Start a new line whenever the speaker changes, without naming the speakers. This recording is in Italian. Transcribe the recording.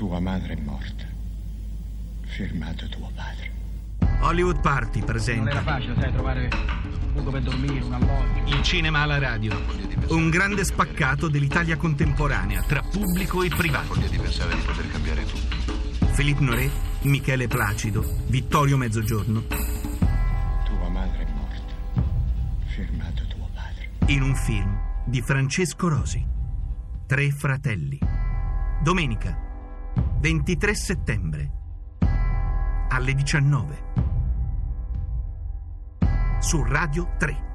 Tua madre è morta. Firmato tuo padre.
Hollywood Party
Non era
presenta
facile, sai, trovare un buco per dormire, un alloggio.
in cinema alla radio un grande spaccato dell'Italia contemporanea tra pubblico e privato.
di pensare di poter cambiare tutto.
Philippe Noret, Michele Placido, Vittorio Mezzogiorno
Tua madre è morta. Firmato tuo padre.
in un film di Francesco Rosi. Tre fratelli. Domenica, 23 settembre, alle 19. Su Radio 3.